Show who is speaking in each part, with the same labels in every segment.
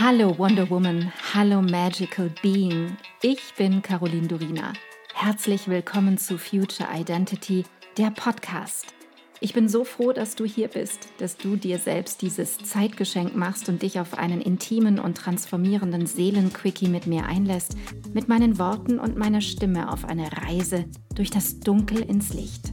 Speaker 1: Hallo Wonder Woman, hallo Magical Being. Ich bin Caroline Durina. Herzlich willkommen zu Future Identity, der Podcast. Ich bin so froh, dass du hier bist, dass du dir selbst dieses Zeitgeschenk machst und dich auf einen intimen und transformierenden Seelenquickie mit mir einlässt, mit meinen Worten und meiner Stimme auf eine Reise durch das Dunkel ins Licht.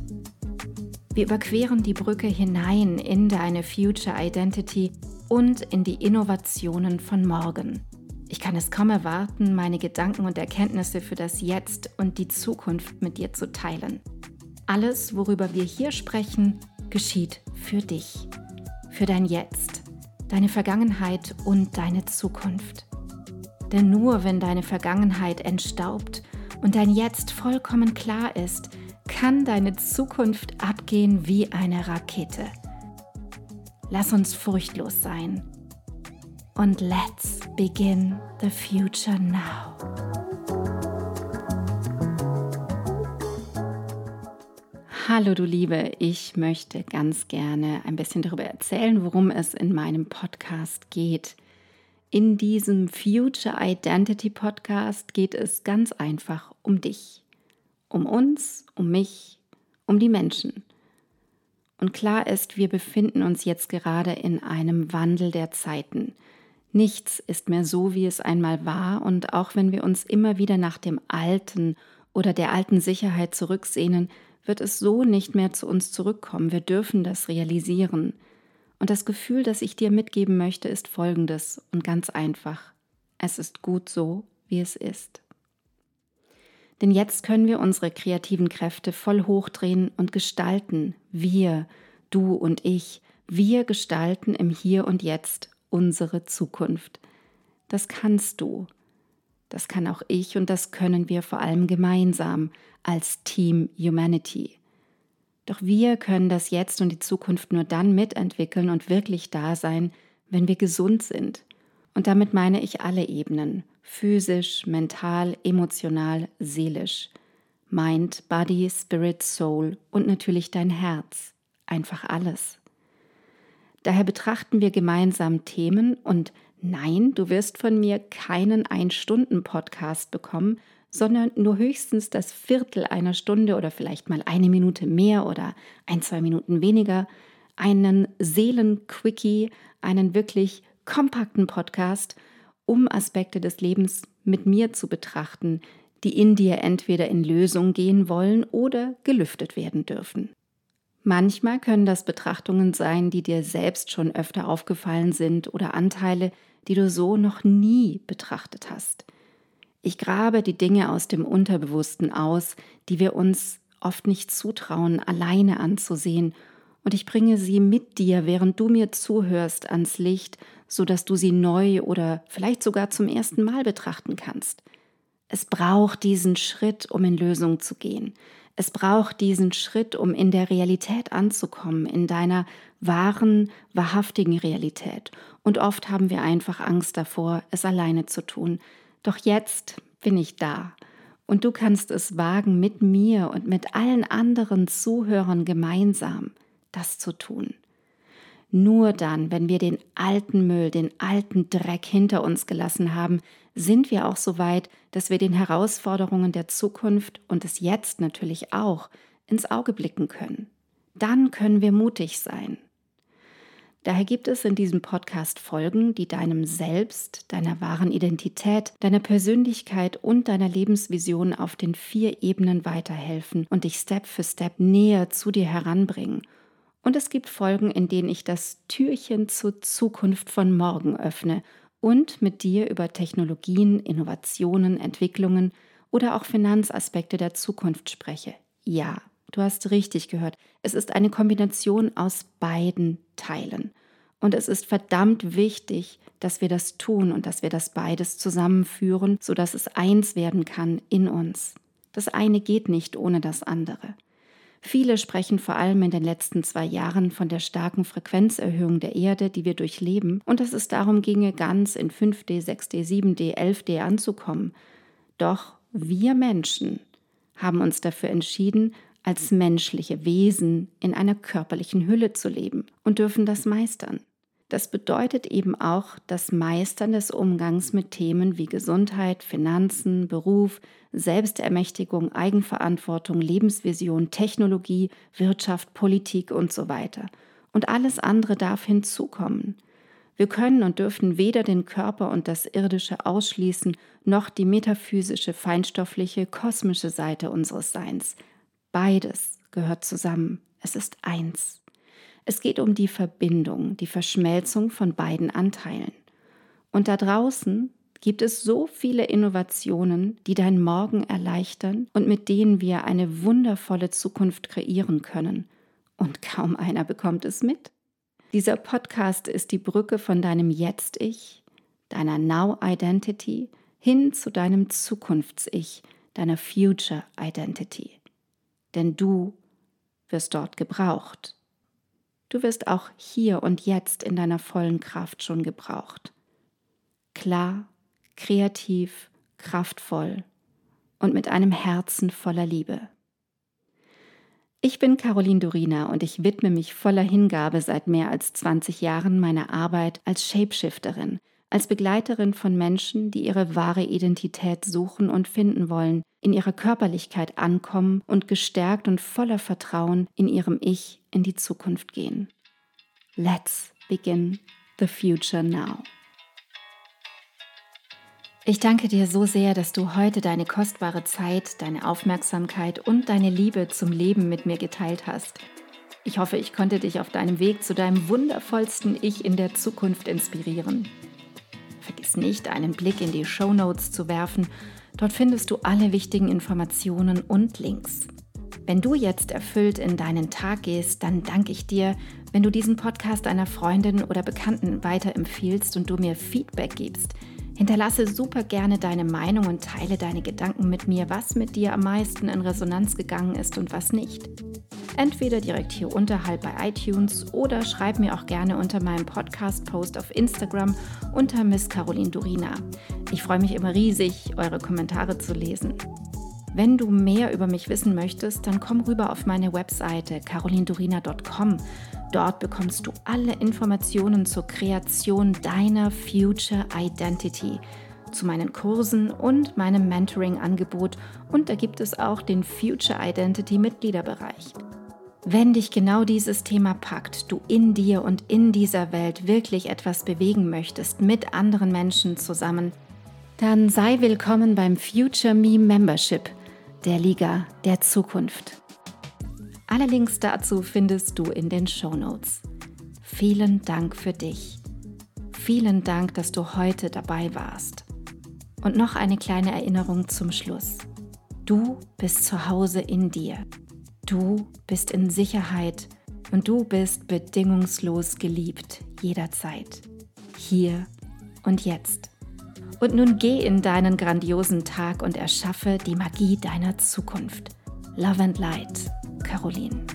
Speaker 1: Wir überqueren die Brücke hinein in deine Future Identity und in die Innovationen von morgen. Ich kann es kaum erwarten, meine Gedanken und Erkenntnisse für das Jetzt und die Zukunft mit dir zu teilen. Alles, worüber wir hier sprechen, geschieht für dich, für dein Jetzt, deine Vergangenheit und deine Zukunft. Denn nur wenn deine Vergangenheit entstaubt und dein Jetzt vollkommen klar ist, kann deine Zukunft abgehen wie eine Rakete. Lass uns furchtlos sein. Und let's begin the future now. Hallo du Liebe, ich möchte ganz gerne ein bisschen darüber erzählen, worum es in meinem Podcast geht. In diesem Future Identity Podcast geht es ganz einfach um dich, um uns, um mich, um die Menschen. Und klar ist, wir befinden uns jetzt gerade in einem Wandel der Zeiten. Nichts ist mehr so, wie es einmal war, und auch wenn wir uns immer wieder nach dem Alten oder der alten Sicherheit zurücksehnen, wird es so nicht mehr zu uns zurückkommen. Wir dürfen das realisieren. Und das Gefühl, das ich dir mitgeben möchte, ist folgendes und ganz einfach. Es ist gut so, wie es ist. Denn jetzt können wir unsere kreativen Kräfte voll hochdrehen und gestalten. Wir, du und ich, wir gestalten im Hier und Jetzt unsere Zukunft. Das kannst du. Das kann auch ich und das können wir vor allem gemeinsam als Team Humanity. Doch wir können das Jetzt und die Zukunft nur dann mitentwickeln und wirklich da sein, wenn wir gesund sind. Und damit meine ich alle Ebenen, physisch, mental, emotional, seelisch. Mind, Body, Spirit, Soul und natürlich dein Herz. Einfach alles. Daher betrachten wir gemeinsam Themen und nein, du wirst von mir keinen Ein-Stunden-Podcast bekommen, sondern nur höchstens das Viertel einer Stunde oder vielleicht mal eine Minute mehr oder ein, zwei Minuten weniger, einen Seelenquickie, einen wirklich kompakten Podcast – um Aspekte des Lebens mit mir zu betrachten, die in dir entweder in Lösung gehen wollen oder gelüftet werden dürfen. Manchmal können das Betrachtungen sein, die dir selbst schon öfter aufgefallen sind oder Anteile, die du so noch nie betrachtet hast. Ich grabe die Dinge aus dem Unterbewussten aus, die wir uns oft nicht zutrauen, alleine anzusehen, und ich bringe sie mit dir, während du mir zuhörst, ans Licht so dass du sie neu oder vielleicht sogar zum ersten Mal betrachten kannst. Es braucht diesen Schritt, um in Lösung zu gehen. Es braucht diesen Schritt, um in der Realität anzukommen, in deiner wahren, wahrhaftigen Realität. Und oft haben wir einfach Angst davor, es alleine zu tun. Doch jetzt bin ich da. Und du kannst es wagen, mit mir und mit allen anderen Zuhörern gemeinsam das zu tun. Nur dann, wenn wir den alten Müll, den alten Dreck hinter uns gelassen haben, sind wir auch so weit, dass wir den Herausforderungen der Zukunft und des Jetzt natürlich auch ins Auge blicken können. Dann können wir mutig sein. Daher gibt es in diesem Podcast Folgen, die deinem Selbst, deiner wahren Identität, deiner Persönlichkeit und deiner Lebensvision auf den vier Ebenen weiterhelfen und dich Step für Step näher zu dir heranbringen und es gibt Folgen, in denen ich das Türchen zur Zukunft von morgen öffne und mit dir über Technologien, Innovationen, Entwicklungen oder auch Finanzaspekte der Zukunft spreche. Ja, du hast richtig gehört. Es ist eine Kombination aus beiden Teilen. Und es ist verdammt wichtig, dass wir das tun und dass wir das beides zusammenführen, sodass es eins werden kann in uns. Das eine geht nicht ohne das andere. Viele sprechen vor allem in den letzten zwei Jahren von der starken Frequenzerhöhung der Erde, die wir durchleben, und dass es darum ginge, ganz in 5D, 6D, 7D, 11D anzukommen. Doch wir Menschen haben uns dafür entschieden, als menschliche Wesen in einer körperlichen Hülle zu leben und dürfen das meistern. Das bedeutet eben auch das Meistern des Umgangs mit Themen wie Gesundheit, Finanzen, Beruf, Selbstermächtigung, Eigenverantwortung, Lebensvision, Technologie, Wirtschaft, Politik und so weiter. Und alles andere darf hinzukommen. Wir können und dürfen weder den Körper und das Irdische ausschließen, noch die metaphysische, feinstoffliche, kosmische Seite unseres Seins. Beides gehört zusammen. Es ist eins. Es geht um die Verbindung, die Verschmelzung von beiden Anteilen. Und da draußen gibt es so viele Innovationen, die dein Morgen erleichtern und mit denen wir eine wundervolle Zukunft kreieren können. Und kaum einer bekommt es mit. Dieser Podcast ist die Brücke von deinem Jetzt-Ich, deiner Now-Identity hin zu deinem Zukunfts-Ich, deiner Future Identity. Denn du wirst dort gebraucht. Du wirst auch hier und jetzt in deiner vollen Kraft schon gebraucht. Klar, kreativ, kraftvoll und mit einem Herzen voller Liebe. Ich bin Caroline Dorina und ich widme mich voller Hingabe seit mehr als 20 Jahren meiner Arbeit als Shapeshifterin, als Begleiterin von Menschen, die ihre wahre Identität suchen und finden wollen, in ihrer Körperlichkeit ankommen und gestärkt und voller Vertrauen in ihrem Ich in die Zukunft gehen. Let's begin the future now. Ich danke dir so sehr, dass du heute deine kostbare Zeit, deine Aufmerksamkeit und deine Liebe zum Leben mit mir geteilt hast. Ich hoffe, ich konnte dich auf deinem Weg zu deinem wundervollsten Ich in der Zukunft inspirieren. Vergiss nicht, einen Blick in die Show Notes zu werfen. Dort findest du alle wichtigen Informationen und Links. Wenn du jetzt erfüllt in deinen Tag gehst, dann danke ich dir, wenn du diesen Podcast einer Freundin oder Bekannten weiterempfiehlst und du mir Feedback gibst – Hinterlasse super gerne deine Meinung und teile deine Gedanken mit mir, was mit dir am meisten in Resonanz gegangen ist und was nicht. Entweder direkt hier unterhalb bei iTunes oder schreib mir auch gerne unter meinem Podcast-Post auf Instagram unter Miss Caroline Durina. Ich freue mich immer riesig, eure Kommentare zu lesen. Wenn du mehr über mich wissen möchtest, dann komm rüber auf meine Webseite carolindurina.com. Dort bekommst du alle Informationen zur Kreation deiner Future Identity, zu meinen Kursen und meinem Mentoring-Angebot und da gibt es auch den Future Identity Mitgliederbereich. Wenn dich genau dieses Thema packt, du in dir und in dieser Welt wirklich etwas bewegen möchtest, mit anderen Menschen zusammen, dann sei willkommen beim Future Me Membership – der Liga der Zukunft. Alle Links dazu findest du in den Show Notes. Vielen Dank für dich. Vielen Dank, dass du heute dabei warst. Und noch eine kleine Erinnerung zum Schluss. Du bist zu Hause in dir. Du bist in Sicherheit und du bist bedingungslos geliebt jederzeit. Hier und jetzt. Und nun geh in deinen grandiosen Tag und erschaffe die Magie deiner Zukunft. Love and Light, Caroline.